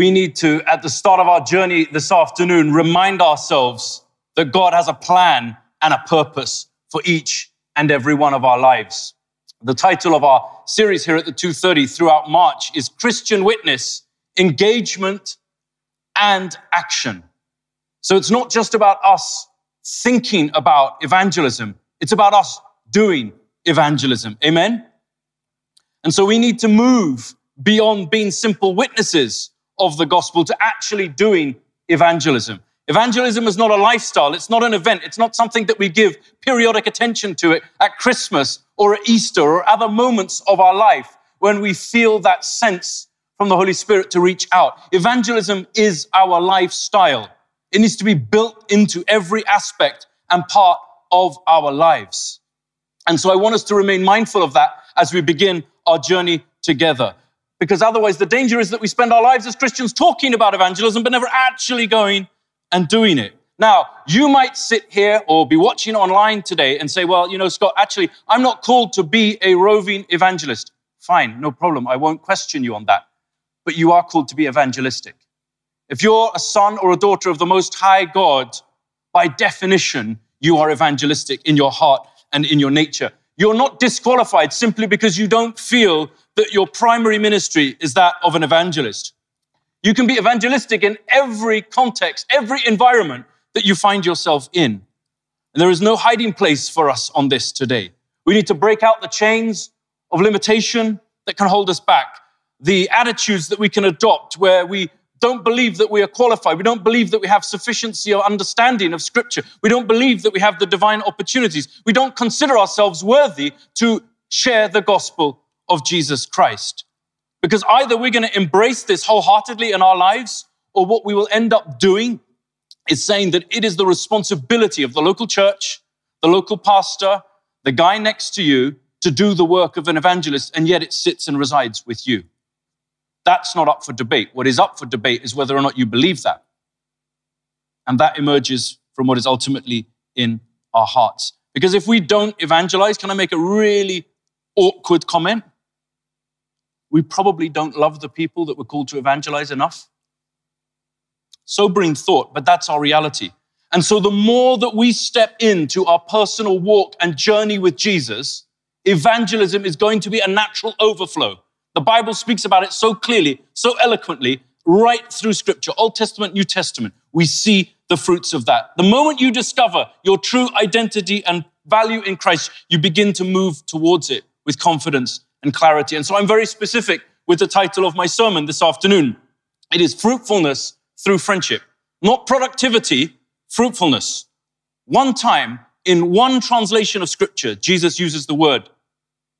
we need to, at the start of our journey this afternoon, remind ourselves that God has a plan and a purpose for each and every one of our lives. The title of our series here at the 230 throughout March is Christian Witness, Engagement and Action. So it's not just about us thinking about evangelism. It's about us doing evangelism. Amen? And so we need to move beyond being simple witnesses of the gospel to actually doing evangelism. Evangelism is not a lifestyle. It's not an event. It's not something that we give periodic attention to it at Christmas or at Easter or other moments of our life when we feel that sense from the Holy Spirit to reach out. Evangelism is our lifestyle. It needs to be built into every aspect and part of our lives. And so I want us to remain mindful of that as we begin our journey together. Because otherwise, the danger is that we spend our lives as Christians talking about evangelism, but never actually going and doing it. Now, you might sit here or be watching online today and say, well, you know, Scott, actually, I'm not called to be a roving evangelist. Fine, no problem. I won't question you on that. But you are called to be evangelistic. If you're a son or a daughter of the Most High God, by definition, you are evangelistic in your heart and in your nature. You're not disqualified simply because you don't feel that your primary ministry is that of an evangelist. You can be evangelistic in every context, every environment that you find yourself in. And there is no hiding place for us on this today. We need to break out the chains of limitation that can hold us back, the attitudes that we can adopt where we don't believe that we are qualified. We don't believe that we have sufficiency or understanding of scripture. We don't believe that we have the divine opportunities. We don't consider ourselves worthy to share the gospel of Jesus Christ. Because either we're going to embrace this wholeheartedly in our lives, or what we will end up doing is saying that it is the responsibility of the local church, the local pastor, the guy next to you to do the work of an evangelist, and yet it sits and resides with you. That's not up for debate. What is up for debate is whether or not you believe that. And that emerges from what is ultimately in our hearts. Because if we don't evangelize, can I make a really awkward comment? We probably don't love the people that we're called to evangelize enough. Sobering thought, but that's our reality. And so the more that we step into our personal walk and journey with Jesus, evangelism is going to be a natural overflow. The Bible speaks about it so clearly, so eloquently, right through scripture, Old Testament, New Testament. We see the fruits of that. The moment you discover your true identity and value in Christ, you begin to move towards it with confidence and clarity. And so I'm very specific with the title of my sermon this afternoon. It is fruitfulness through friendship, not productivity, fruitfulness. One time in one translation of scripture, Jesus uses the word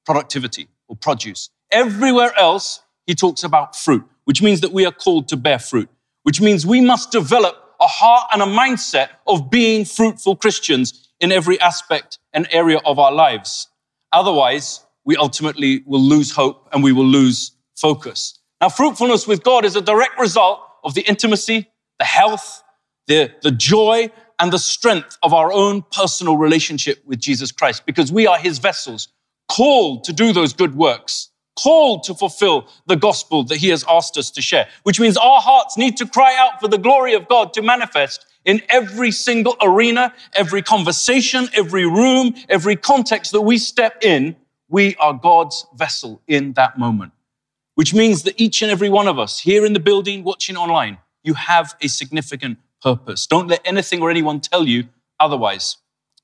productivity or produce. Everywhere else, he talks about fruit, which means that we are called to bear fruit, which means we must develop a heart and a mindset of being fruitful Christians in every aspect and area of our lives. Otherwise, we ultimately will lose hope and we will lose focus. Now, fruitfulness with God is a direct result of the intimacy, the health, the, the joy, and the strength of our own personal relationship with Jesus Christ because we are his vessels, called to do those good works called to fulfill the gospel that he has asked us to share, which means our hearts need to cry out for the glory of God to manifest in every single arena, every conversation, every room, every context that we step in. We are God's vessel in that moment, which means that each and every one of us here in the building, watching online, you have a significant purpose. Don't let anything or anyone tell you otherwise.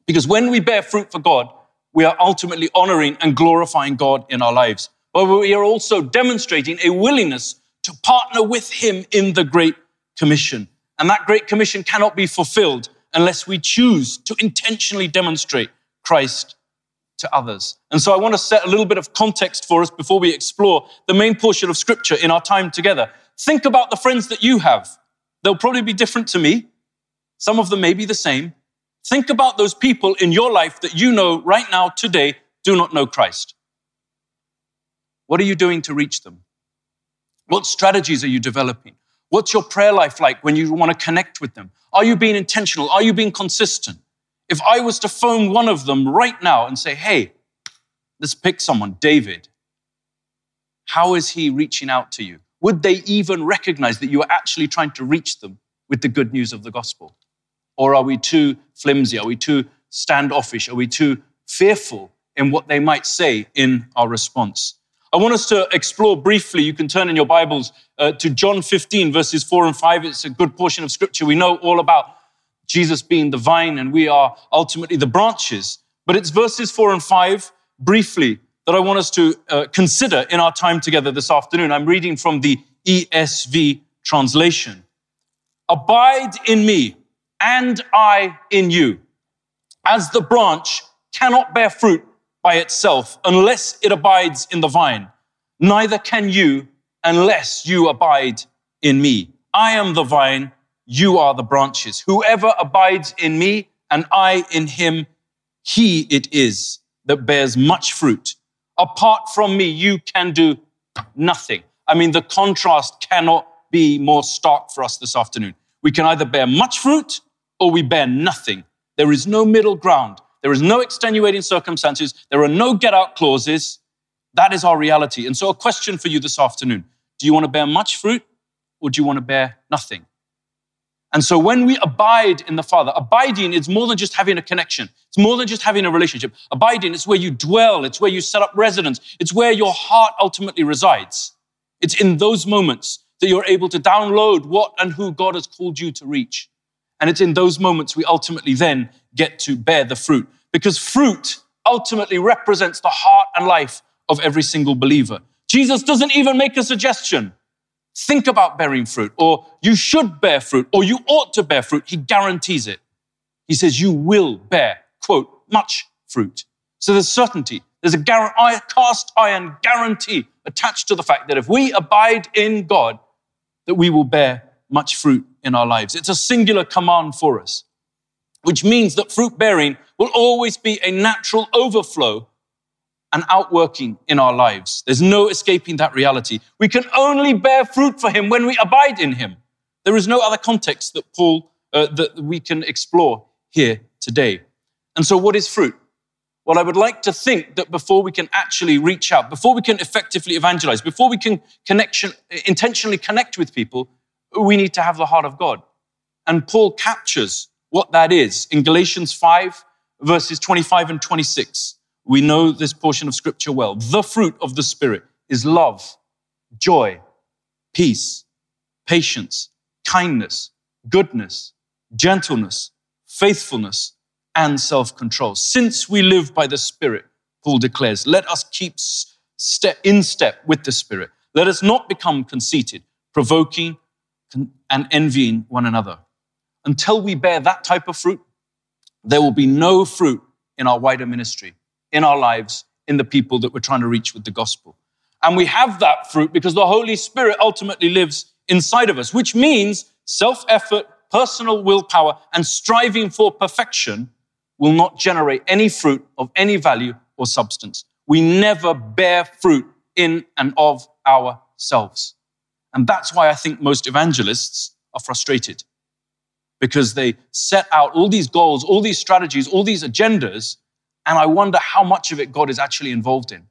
Because when we bear fruit for God, we are ultimately honoring and glorifying God in our lives but we are also demonstrating a willingness to partner with Him in the Great Commission. And that Great Commission cannot be fulfilled unless we choose to intentionally demonstrate Christ to others. And so I want to set a little bit of context for us before we explore the main portion of Scripture in our time together. Think about the friends that you have. They'll probably be different to me. Some of them may be the same. Think about those people in your life that you know right now, today, do not know Christ. What are you doing to reach them? What strategies are you developing? What's your prayer life like when you want to connect with them? Are you being intentional? Are you being consistent? If I was to phone one of them right now and say, hey, let's pick someone, David, how is he reaching out to you? would they even recognize that you are actually trying to reach them with the good news of the gospel? Or are we too flimsy? Are we too standoffish? Are we too fearful in what they might say in our response? I want us to explore briefly. You can turn in your Bibles uh, to John 15, verses 4 and 5. It's a good portion of scripture. We know all about Jesus being the vine and we are ultimately the branches. But it's verses 4 and 5 briefly that I want us to uh, consider in our time together this afternoon. I'm reading from the ESV translation. Abide in me and I in you. As the branch cannot bear fruit by itself unless it abides in the vine, neither can you unless you abide in me. I am the vine, you are the branches. Whoever abides in me and I in him, he it is that bears much fruit. Apart from me, you can do nothing. I mean, the contrast cannot be more stark for us this afternoon. We can either bear much fruit or we bear nothing. There is no middle ground. There is no extenuating circumstances. There are no get out clauses. That is our reality. And so, a question for you this afternoon Do you want to bear much fruit or do you want to bear nothing? And so, when we abide in the Father, abiding is more than just having a connection. It's more than just having a relationship. Abiding is where you dwell, it's where you set up residence, it's where your heart ultimately resides. It's in those moments that you're able to download what and who God has called you to reach. And it's in those moments we ultimately then get to bear the fruit. Because fruit ultimately represents the heart and life of every single believer. Jesus doesn't even make a suggestion. Think about bearing fruit, or you should bear fruit, or you ought to bear fruit. He guarantees it. He says, You will bear, quote, much fruit. So there's certainty. There's a cast iron guarantee attached to the fact that if we abide in God, that we will bear much fruit in our lives. It's a singular command for us, which means that fruit bearing will always be a natural overflow and outworking in our lives. There's no escaping that reality. We can only bear fruit for Him when we abide in Him. There is no other context that Paul uh, that we can explore here today. And so, what is fruit? Well, I would like to think that before we can actually reach out, before we can effectively evangelize, before we can connection, intentionally connect with people, we need to have the heart of God. And Paul captures what that is in Galatians 5, verses 25 and 26. We know this portion of scripture well. The fruit of the Spirit is love, joy, peace, patience, kindness, goodness, gentleness, faithfulness, and self control. Since we live by the Spirit, Paul declares, let us keep step in step with the Spirit. Let us not become conceited, provoking and envying one another. Until we bear that type of fruit, there will be no fruit in our wider ministry, in our lives, in the people that we're trying to reach with the gospel. And we have that fruit because the Holy Spirit ultimately lives inside of us, which means self effort, personal willpower, and striving for perfection will not generate any fruit of any value or substance. We never bear fruit in and of ourselves. And that's why I think most evangelists are frustrated because they set out all these goals, all these strategies, all these agendas, and I wonder how much of it God is actually involved in.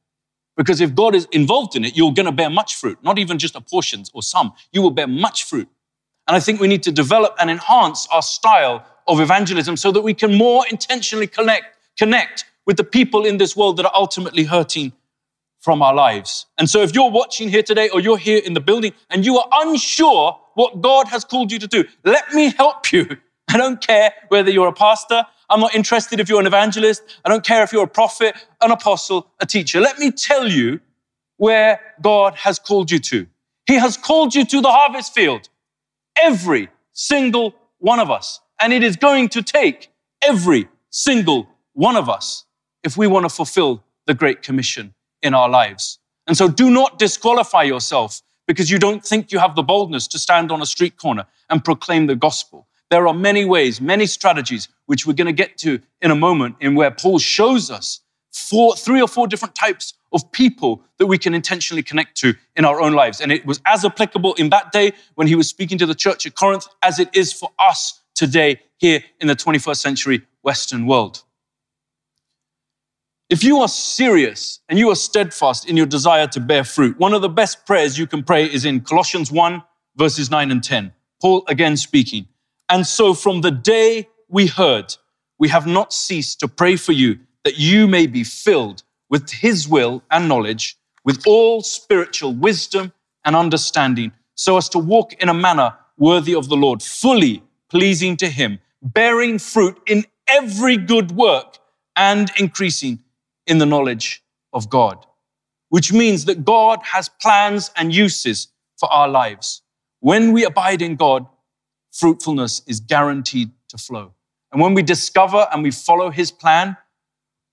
Because if God is involved in it, you're going to bear much fruit, not even just a portion or some. You will bear much fruit. And I think we need to develop and enhance our style of evangelism so that we can more intentionally connect, connect with the people in this world that are ultimately hurting from our lives. And so if you're watching here today or you're here in the building and you are unsure what God has called you to do, let me help you. I don't care whether you're a pastor. I'm not interested if you're an evangelist. I don't care if you're a prophet, an apostle, a teacher. Let me tell you where God has called you to. He has called you to the harvest field. Every single one of us. And it is going to take every single one of us if we want to fulfill the Great Commission in our lives. And so do not disqualify yourself because you don't think you have the boldness to stand on a street corner and proclaim the gospel. There are many ways, many strategies, which we're going to get to in a moment, in where Paul shows us four, three or four different types of people that we can intentionally connect to in our own lives. And it was as applicable in that day when he was speaking to the church at Corinth as it is for us today here in the 21st century Western world. If you are serious and you are steadfast in your desire to bear fruit, one of the best prayers you can pray is in Colossians 1, verses 9 and 10. Paul again speaking. And so from the day we heard, we have not ceased to pray for you that you may be filled with his will and knowledge, with all spiritual wisdom and understanding, so as to walk in a manner worthy of the Lord, fully pleasing to him, bearing fruit in every good work and increasing in the knowledge of God. Which means that God has plans and uses for our lives. When we abide in God, fruitfulness is guaranteed to flow. And when we discover and we follow his plan,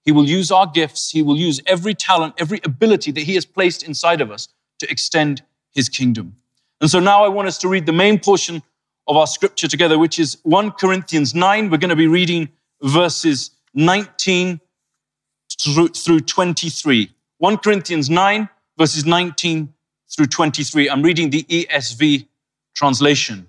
he will use our gifts, he will use every talent, every ability that he has placed inside of us to extend his kingdom. And so now I want us to read the main portion of our scripture together, which is 1 Corinthians 9. We're going to be reading verses 19 through 23. 1 Corinthians 9, verses 19 through 23. I'm reading the ESV translation.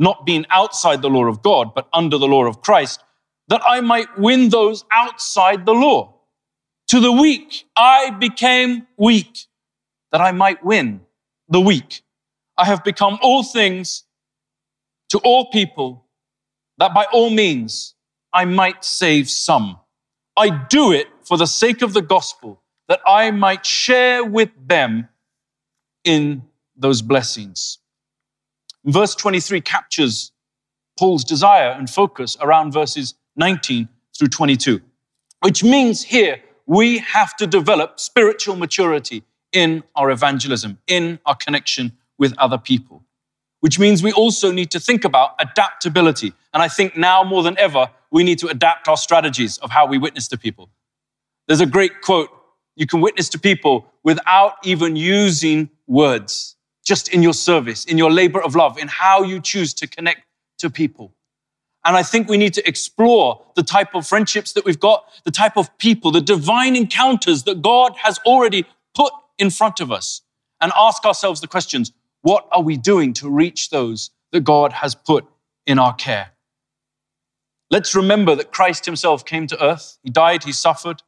not being outside the law of God, but under the law of Christ, that I might win those outside the law. To the weak, I became weak, that I might win the weak. I have become all things to all people, that by all means I might save some. I do it for the sake of the gospel, that I might share with them in those blessings. Verse 23 captures Paul's desire and focus around verses 19 through 22, which means here we have to develop spiritual maturity in our evangelism, in our connection with other people, which means we also need to think about adaptability. And I think now more than ever, we need to adapt our strategies of how we witness to people. There's a great quote you can witness to people without even using words, just in your service, in your labor of love, in how you choose to connect to people. And I think we need to explore the type of friendships that we've got, the type of people, the divine encounters that God has already put in front of us, and ask ourselves the questions what are we doing to reach those that God has put in our care? Let's remember that Christ himself came to earth. He died, he suffered,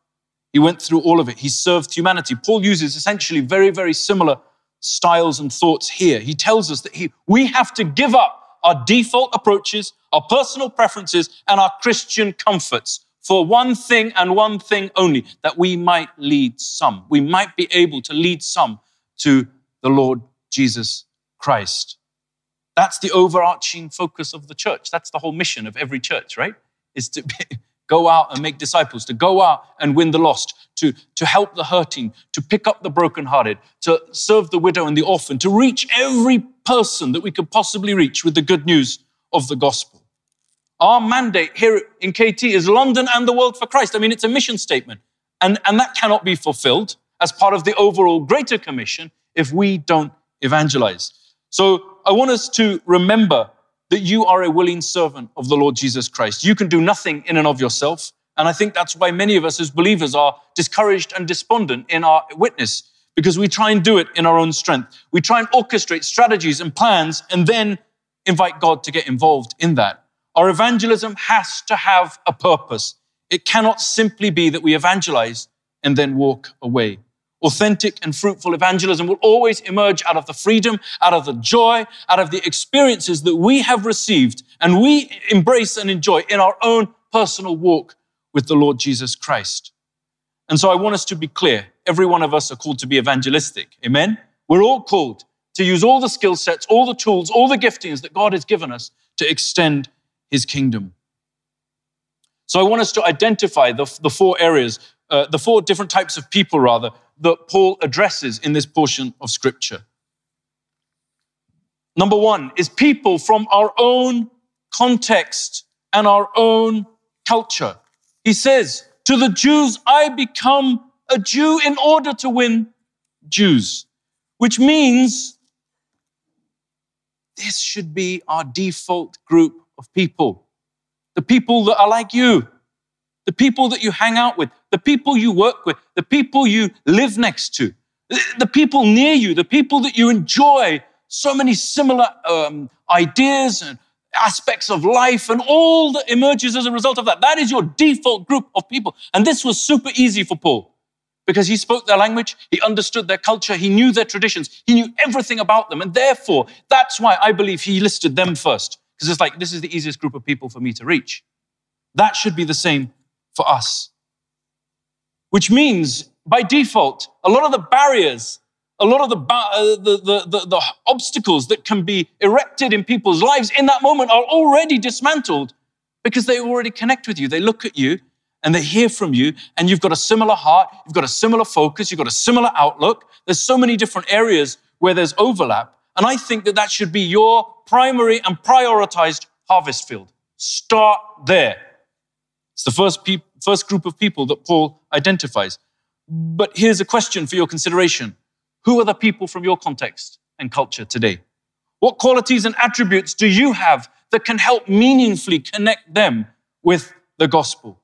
he went through all of it. He served humanity. Paul uses essentially very, very similar styles and thoughts here. He tells us that he, we have to give up our default approaches, our personal preferences, and our Christian comforts for one thing and one thing only, that we might lead some. We might be able to lead some to the Lord Jesus Christ. That's the overarching focus of the church. That's the whole mission of every church, right? Is to be, go out and make disciples, to go out and win the lost, to, to help the hurting, to pick up the brokenhearted, to serve the widow and the orphan, to reach every person that we could possibly reach with the good news of the gospel. Our mandate here in KT is London and the world for Christ. I mean, it's a mission statement. And, and that cannot be fulfilled as part of the overall greater commission if we don't evangelize. So I want us to remember that you are a willing servant of the Lord Jesus Christ. You can do nothing in and of yourself. And I think that's why many of us as believers are discouraged and despondent in our witness because we try and do it in our own strength. We try and orchestrate strategies and plans and then invite God to get involved in that. Our evangelism has to have a purpose. It cannot simply be that we evangelize and then walk away. Authentic and fruitful evangelism will always emerge out of the freedom, out of the joy, out of the experiences that we have received and we embrace and enjoy in our own personal walk with the Lord Jesus Christ. And so I want us to be clear. Every one of us are called to be evangelistic. Amen? We're all called to use all the skill sets, all the tools, all the giftings that God has given us to extend his kingdom. So I want us to identify the, the four areas, uh, the four different types of people, rather, that Paul addresses in this portion of scripture. Number one is people from our own context and our own culture. He says, To the Jews, I become a Jew in order to win Jews, which means this should be our default group of people. The people that are like you, the people that you hang out with, the people you work with, the people you live next to, the people near you, the people that you enjoy so many similar um, ideas and aspects of life and all that emerges as a result of that. That is your default group of people. And this was super easy for Paul because he spoke their language, he understood their culture, he knew their traditions, he knew everything about them. And therefore, that's why I believe he listed them first because it's like, this is the easiest group of people for me to reach. That should be the same for us. Which means, by default, a lot of the barriers a lot of the, uh, the, the, the, the obstacles that can be erected in people's lives in that moment are already dismantled because they already connect with you. They look at you and they hear from you, and you've got a similar heart, you've got a similar focus, you've got a similar outlook. There's so many different areas where there's overlap. And I think that that should be your primary and prioritized harvest field. Start there. It's the first, pe- first group of people that Paul identifies. But here's a question for your consideration who are the people from your context and culture today? What qualities and attributes do you have that can help meaningfully connect them with the gospel?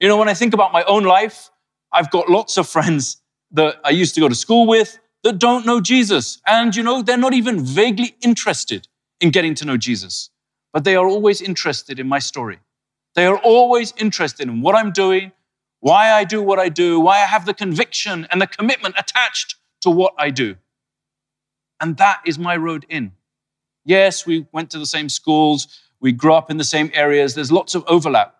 You know, when I think about my own life, I've got lots of friends that I used to go to school with that don't know Jesus. And, you know, they're not even vaguely interested in getting to know Jesus, but they are always interested in my story. They are always interested in what I'm doing, why I do what I do, why I have the conviction and the commitment attached to what I do. And that is my road in. Yes, we went to the same schools, we grew up in the same areas, there's lots of overlap.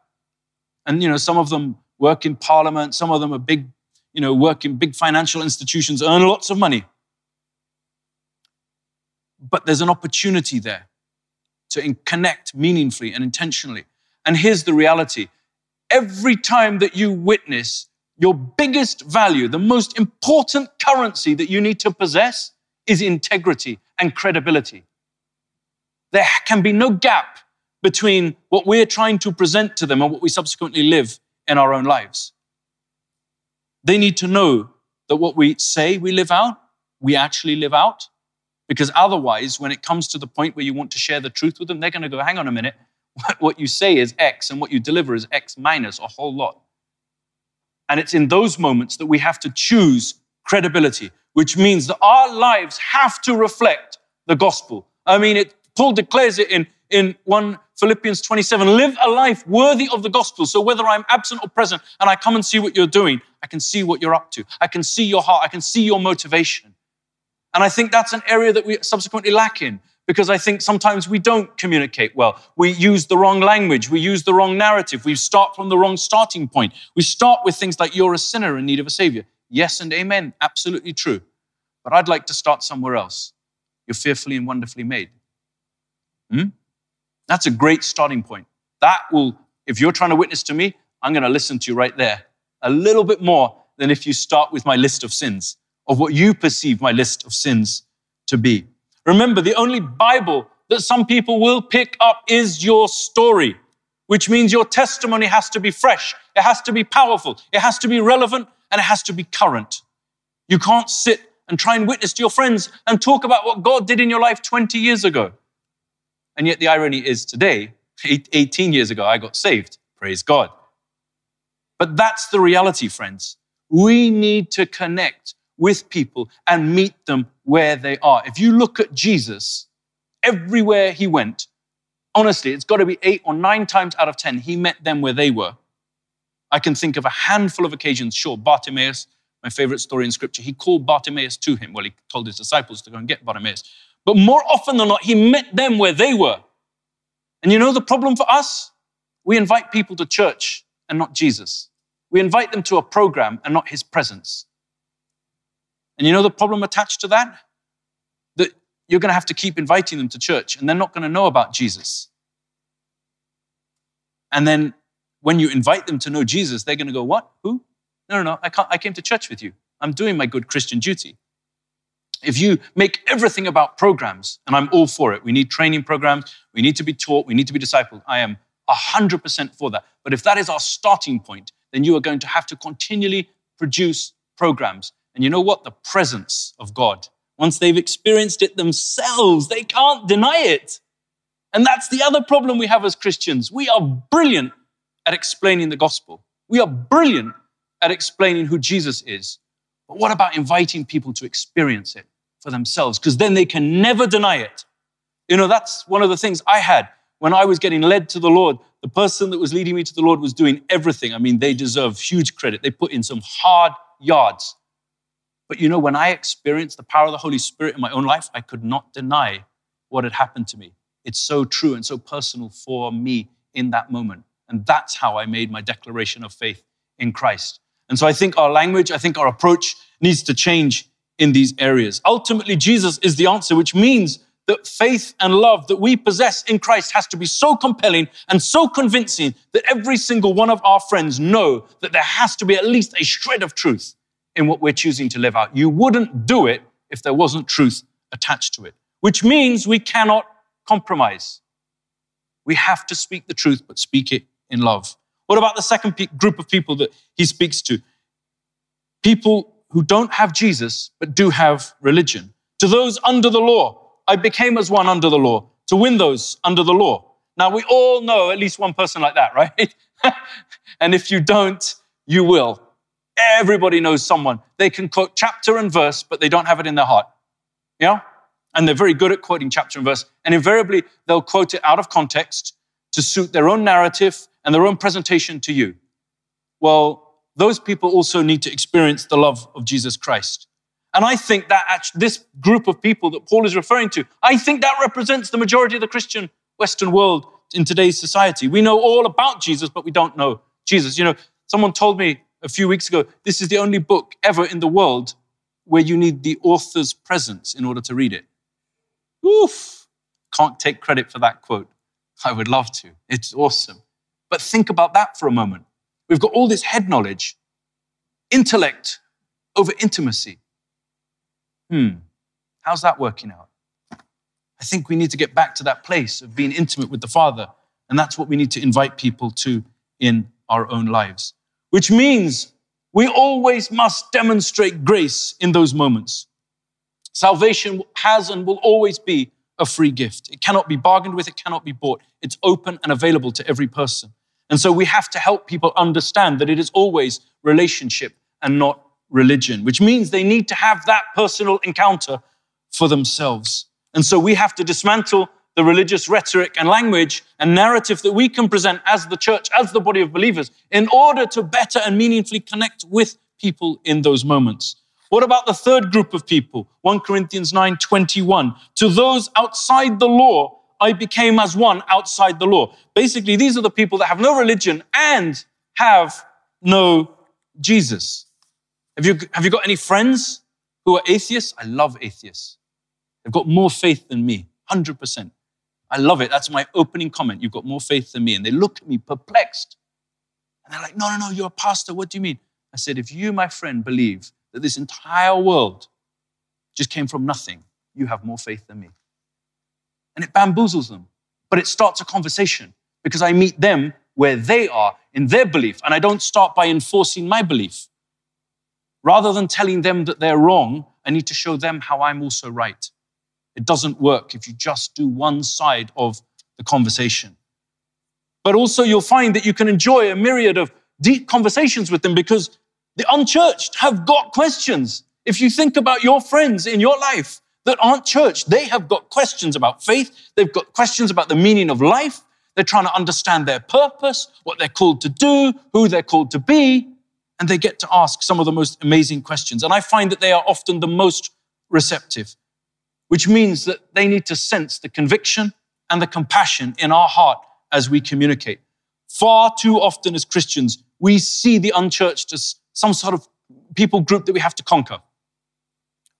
And, you know, some of them work in parliament, some of them are big, you know, work in big financial institutions, earn lots of money. But there's an opportunity there to connect meaningfully and intentionally. And here's the reality every time that you witness your biggest value, the most important currency that you need to possess is integrity and credibility. There can be no gap between what we're trying to present to them and what we subsequently live in our own lives. They need to know that what we say we live out, we actually live out. Because otherwise, when it comes to the point where you want to share the truth with them, they're going to go, hang on a minute, what you say is X and what you deliver is X minus a whole lot. And it's in those moments that we have to choose credibility, which means that our lives have to reflect the gospel. I mean, it, Paul declares it in, in 1 Philippians 27 live a life worthy of the gospel. So whether I'm absent or present and I come and see what you're doing, I can see what you're up to. I can see your heart. I can see your motivation. And I think that's an area that we subsequently lack in because I think sometimes we don't communicate well. We use the wrong language. We use the wrong narrative. We start from the wrong starting point. We start with things like, you're a sinner in need of a savior. Yes and amen. Absolutely true. But I'd like to start somewhere else. You're fearfully and wonderfully made. Hmm? That's a great starting point. That will, if you're trying to witness to me, I'm going to listen to you right there a little bit more than if you start with my list of sins, of what you perceive my list of sins to be. Remember, the only Bible that some people will pick up is your story, which means your testimony has to be fresh, it has to be powerful, it has to be relevant, and it has to be current. You can't sit and try and witness to your friends and talk about what God did in your life 20 years ago. And yet, the irony is today, 18 years ago, I got saved. Praise God. But that's the reality, friends. We need to connect with people and meet them where they are. If you look at Jesus, everywhere he went, honestly, it's got to be eight or nine times out of 10, he met them where they were. I can think of a handful of occasions, sure, Bartimaeus, my favorite story in scripture, he called Bartimaeus to him. Well, he told his disciples to go and get Bartimaeus. But more often than not, he met them where they were. And you know the problem for us? We invite people to church and not Jesus. We invite them to a program and not his presence. And you know the problem attached to that? That you're going to have to keep inviting them to church and they're not going to know about Jesus. And then when you invite them to know Jesus, they're going to go, What? Who? No, no, no. I, can't, I came to church with you. I'm doing my good Christian duty. If you make everything about programs, and I'm all for it, we need training programs, we need to be taught, we need to be discipled. I am 100% for that. But if that is our starting point, then you are going to have to continually produce programs. And you know what? The presence of God. Once they've experienced it themselves, they can't deny it. And that's the other problem we have as Christians. We are brilliant at explaining the gospel. We are brilliant at explaining who Jesus is. But what about inviting people to experience it for themselves? Because then they can never deny it. You know, that's one of the things I had when I was getting led to the Lord. The person that was leading me to the Lord was doing everything. I mean, they deserve huge credit. They put in some hard yards. But you know, when I experienced the power of the Holy Spirit in my own life, I could not deny what had happened to me. It's so true and so personal for me in that moment. And that's how I made my declaration of faith in Christ. And so I think our language, I think our approach needs to change in these areas. Ultimately, Jesus is the answer, which means that faith and love that we possess in Christ has to be so compelling and so convincing that every single one of our friends know that there has to be at least a shred of truth in what we're choosing to live out. You wouldn't do it if there wasn't truth attached to it, which means we cannot compromise. We have to speak the truth, but speak it in love. What about the second group of people that he speaks to? People who don't have Jesus, but do have religion. To those under the law, I became as one under the law, to win those under the law. Now, we all know at least one person like that, right? and if you don't, you will. Everybody knows someone. They can quote chapter and verse, but they don't have it in their heart. Yeah? And they're very good at quoting chapter and verse. And invariably, they'll quote it out of context to suit their own narrative and their own presentation to you. Well, those people also need to experience the love of Jesus Christ. And I think that actually, this group of people that Paul is referring to, I think that represents the majority of the Christian Western world in today's society. We know all about Jesus, but we don't know Jesus. You know, someone told me a few weeks ago, this is the only book ever in the world where you need the author's presence in order to read it. Oof. Can't take credit for that quote. I would love to. It's awesome. But think about that for a moment. We've got all this head knowledge, intellect over intimacy. Hmm, how's that working out? I think we need to get back to that place of being intimate with the Father. And that's what we need to invite people to in our own lives, which means we always must demonstrate grace in those moments. Salvation has and will always be a free gift. It cannot be bargained with, it cannot be bought. It's open and available to every person. And so we have to help people understand that it is always relationship and not religion, which means they need to have that personal encounter for themselves. And so we have to dismantle the religious rhetoric and language and narrative that we can present as the church, as the body of believers, in order to better and meaningfully connect with people in those moments. What about the third group of people? 1 Corinthians 9 21. To those outside the law, I became as one outside the law. Basically, these are the people that have no religion and have no Jesus. Have you, have you got any friends who are atheists? I love atheists. They've got more faith than me, 100%. I love it. That's my opening comment. You've got more faith than me. And they look at me perplexed. And they're like, no, no, no, you're a pastor. What do you mean? I said, if you, my friend, believe that this entire world just came from nothing, you have more faith than me. And it bamboozles them. But it starts a conversation because I meet them where they are in their belief. And I don't start by enforcing my belief. Rather than telling them that they're wrong, I need to show them how I'm also right. It doesn't work if you just do one side of the conversation. But also, you'll find that you can enjoy a myriad of deep conversations with them because the unchurched have got questions. If you think about your friends in your life that aren't church, they have got questions about faith. They've got questions about the meaning of life. They're trying to understand their purpose, what they're called to do, who they're called to be. And they get to ask some of the most amazing questions. And I find that they are often the most receptive, which means that they need to sense the conviction and the compassion in our heart as we communicate. Far too often as Christians, we see the unchurched as some sort of people group that we have to conquer.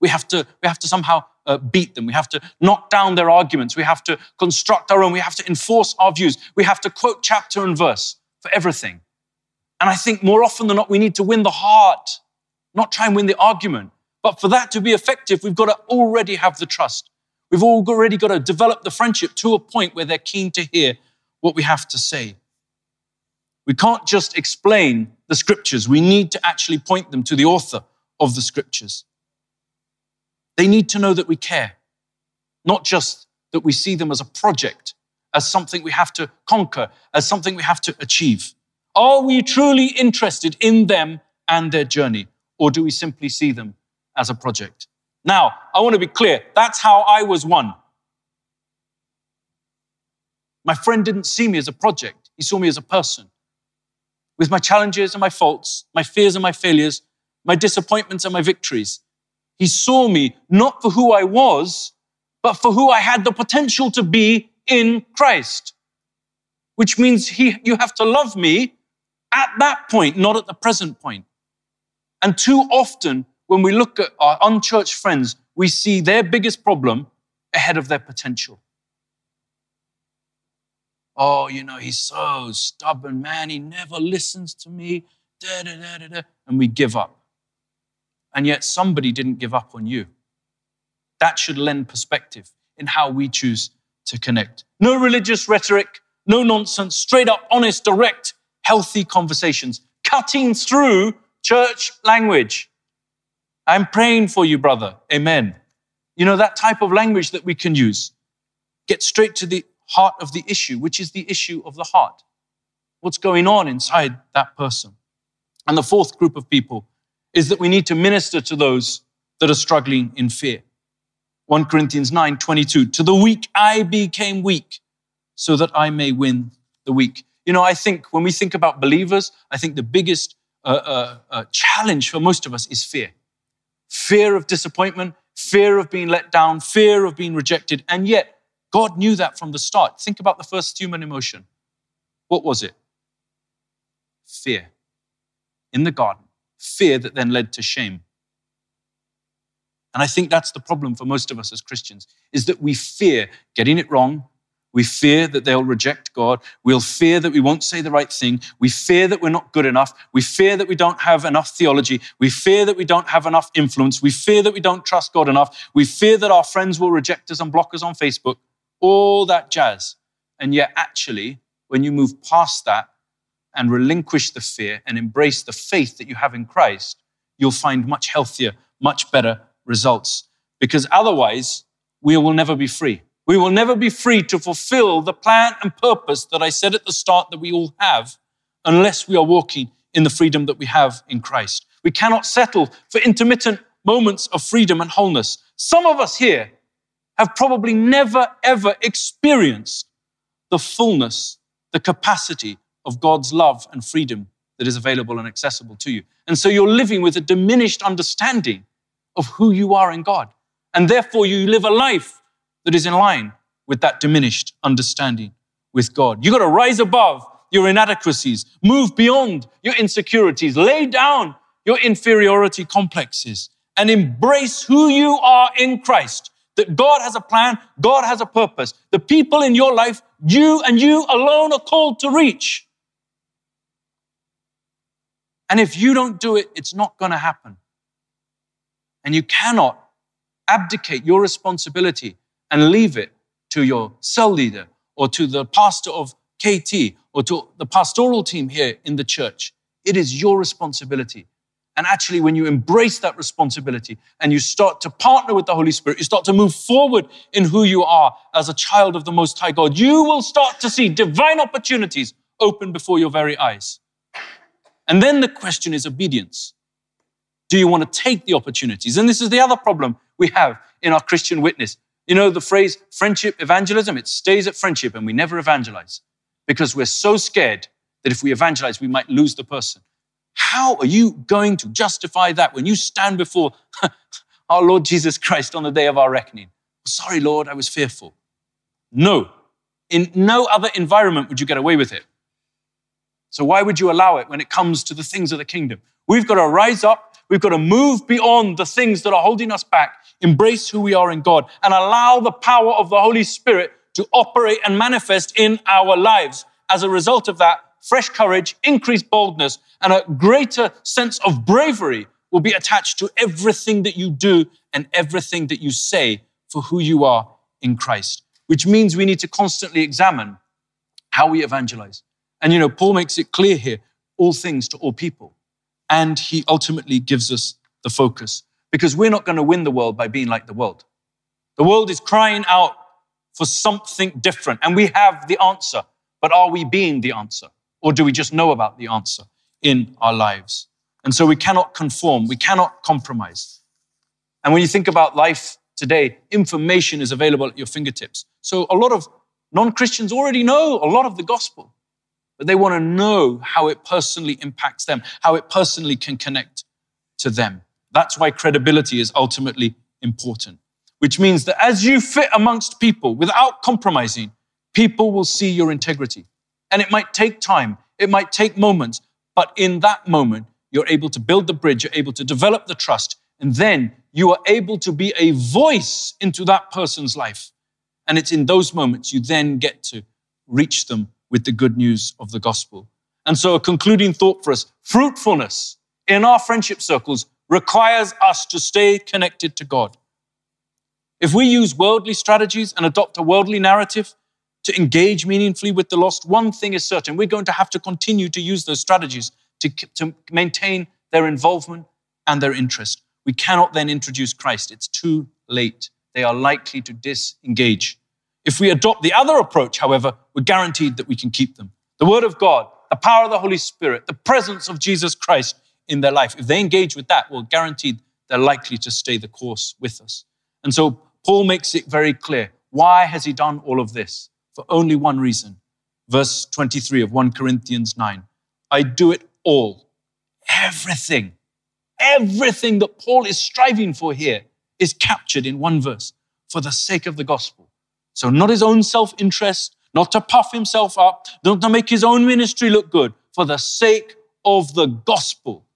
We have to, we have to somehow uh, beat them. We have to knock down their arguments. We have to construct our own. We have to enforce our views. We have to quote chapter and verse for everything. And I think more often than not, we need to win the heart, not try and win the argument. But for that to be effective, we've got to already have the trust. We've already got to develop the friendship to a point where they're keen to hear what we have to say. We can't just explain the scriptures, we need to actually point them to the author of the scriptures. They need to know that we care, not just that we see them as a project, as something we have to conquer, as something we have to achieve. Are we truly interested in them and their journey, or do we simply see them as a project? Now, I want to be clear that's how I was won. My friend didn't see me as a project, he saw me as a person. With my challenges and my faults, my fears and my failures, my disappointments and my victories. He saw me not for who I was, but for who I had the potential to be in Christ. Which means he, you have to love me at that point, not at the present point. And too often, when we look at our unchurched friends, we see their biggest problem ahead of their potential. Oh, you know, he's so stubborn, man. He never listens to me. Da, da, da, da, And we give up. And yet somebody didn't give up on you. That should lend perspective in how we choose to connect. No religious rhetoric, no nonsense, straight up, honest, direct, healthy conversations, cutting through church language. I'm praying for you, brother. Amen. You know, that type of language that we can use. Get straight to the heart of the issue, which is the issue of the heart. What's going on inside that person? And the fourth group of people is that we need to minister to those that are struggling in fear. 1 Corinthians 9 22. To the weak I became weak so that I may win the weak. You know, I think when we think about believers, I think the biggest uh, uh, uh, challenge for most of us is fear fear of disappointment, fear of being let down, fear of being rejected. And yet, God knew that from the start. Think about the first human emotion. What was it? Fear. In the garden, fear that then led to shame. And I think that's the problem for most of us as Christians is that we fear getting it wrong. We fear that they'll reject God. We'll fear that we won't say the right thing. We fear that we're not good enough. We fear that we don't have enough theology. We fear that we don't have enough influence. We fear that we don't trust God enough. We fear that our friends will reject us and block us on Facebook all that jazz. And yet, actually, when you move past that and relinquish the fear and embrace the faith that you have in Christ, you'll find much healthier, much better results. Because otherwise, we will never be free. We will never be free to fulfill the plan and purpose that I said at the start that we all have unless we are walking in the freedom that we have in Christ. We cannot settle for intermittent moments of freedom and wholeness. Some of us here have probably never, ever experienced the fullness, the capacity of God's love and freedom that is available and accessible to you. And so you're living with a diminished understanding of who you are in God. And therefore, you live a life that is in line with that diminished understanding with God. You got to rise above your inadequacies, move beyond your insecurities, lay down your inferiority complexes, and embrace who you are in Christ that God has a plan, God has a purpose. The people in your life, you and you alone are called to reach. And if you don't do it, it's not going to happen. And you cannot abdicate your responsibility and leave it to your cell leader or to the pastor of KT or to the pastoral team here in the church. It is your responsibility and actually, when you embrace that responsibility and you start to partner with the Holy Spirit, you start to move forward in who you are as a child of the Most High God, you will start to see divine opportunities open before your very eyes. And then the question is obedience. Do you want to take the opportunities? And this is the other problem we have in our Christian witness. You know, the phrase friendship evangelism, it stays at friendship and we never evangelize because we're so scared that if we evangelize, we might lose the person. How are you going to justify that when you stand before our Lord Jesus Christ on the day of our reckoning? Sorry, Lord, I was fearful. No. In no other environment would you get away with it. So why would you allow it when it comes to the things of the kingdom? We've got to rise up. We've got to move beyond the things that are holding us back, embrace who we are in God, and allow the power of the Holy Spirit to operate and manifest in our lives. As a result of that, fresh courage, increased boldness, and a greater sense of bravery will be attached to everything that you do and everything that you say for who you are in Christ, which means we need to constantly examine how we evangelize. And you know, Paul makes it clear here all things to all people. And he ultimately gives us the focus because we're not going to win the world by being like the world. The world is crying out for something different, and we have the answer. But are we being the answer? Or do we just know about the answer in our lives? And so we cannot conform, we cannot compromise. And when you think about life today, information is available at your fingertips. So a lot of non Christians already know a lot of the gospel, but they want to know how it personally impacts them, how it personally can connect to them. That's why credibility is ultimately important, which means that as you fit amongst people without compromising, people will see your integrity. And it might take time, it might take moments, but in that moment, you're able to build the bridge, you're able to develop the trust, and then you are able to be a voice into that person's life. And it's in those moments you then get to reach them with the good news of the gospel. And so, a concluding thought for us fruitfulness in our friendship circles requires us to stay connected to God. If we use worldly strategies and adopt a worldly narrative to engage meaningfully with the lost, one thing is certain we're going to have to continue to use those strategies to, to maintain their involvement and their interest. We cannot then introduce Christ. It's too late. They are likely to disengage. If we adopt the other approach, however, we're guaranteed that we can keep them. The Word of God, the power of the Holy Spirit, the presence of Jesus Christ in their life. If they engage with that, we're guaranteed they're likely to stay the course with us. And so Paul makes it very clear. Why has he done all of this? For only one reason. Verse 23 of 1 Corinthians 9. I do it all, everything Everything that Paul is striving for here is captured in one verse for the sake of the gospel. So, not his own self interest, not to puff himself up, not to make his own ministry look good, for the sake of the gospel,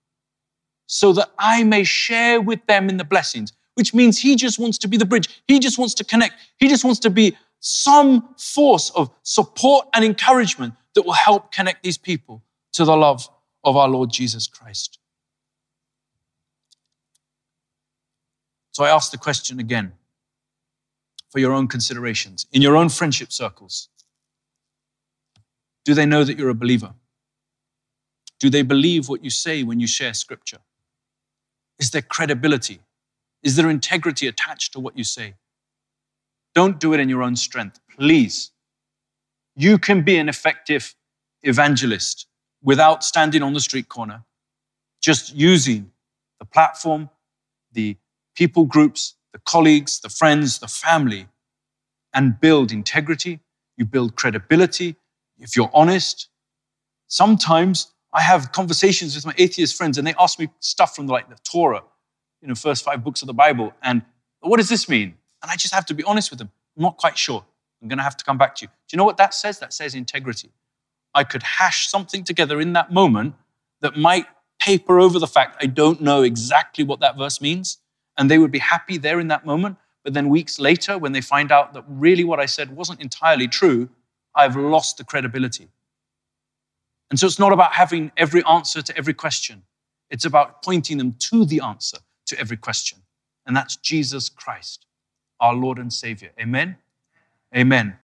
so that I may share with them in the blessings, which means he just wants to be the bridge. He just wants to connect. He just wants to be some force of support and encouragement that will help connect these people to the love of our Lord Jesus Christ. So I ask the question again for your own considerations. In your own friendship circles, do they know that you're a believer? Do they believe what you say when you share scripture? Is there credibility? Is there integrity attached to what you say? Don't do it in your own strength, please. You can be an effective evangelist without standing on the street corner, just using the platform, the people groups, the colleagues, the friends, the family, and build integrity. You build credibility. If you're honest, sometimes I have conversations with my atheist friends and they ask me stuff from like the Torah, you know, first five books of the Bible. And what does this mean? And I just have to be honest with them. I'm not quite sure. I'm going to have to come back to you. Do you know what that says? That says integrity. I could hash something together in that moment that might paper over the fact I don't know exactly what that verse means and they would be happy there in that moment. But then weeks later, when they find out that really what I said wasn't entirely true, I've lost the credibility. And so it's not about having every answer to every question, it's about pointing them to the answer to every question. And that's Jesus Christ, our Lord and Savior. Amen? Amen.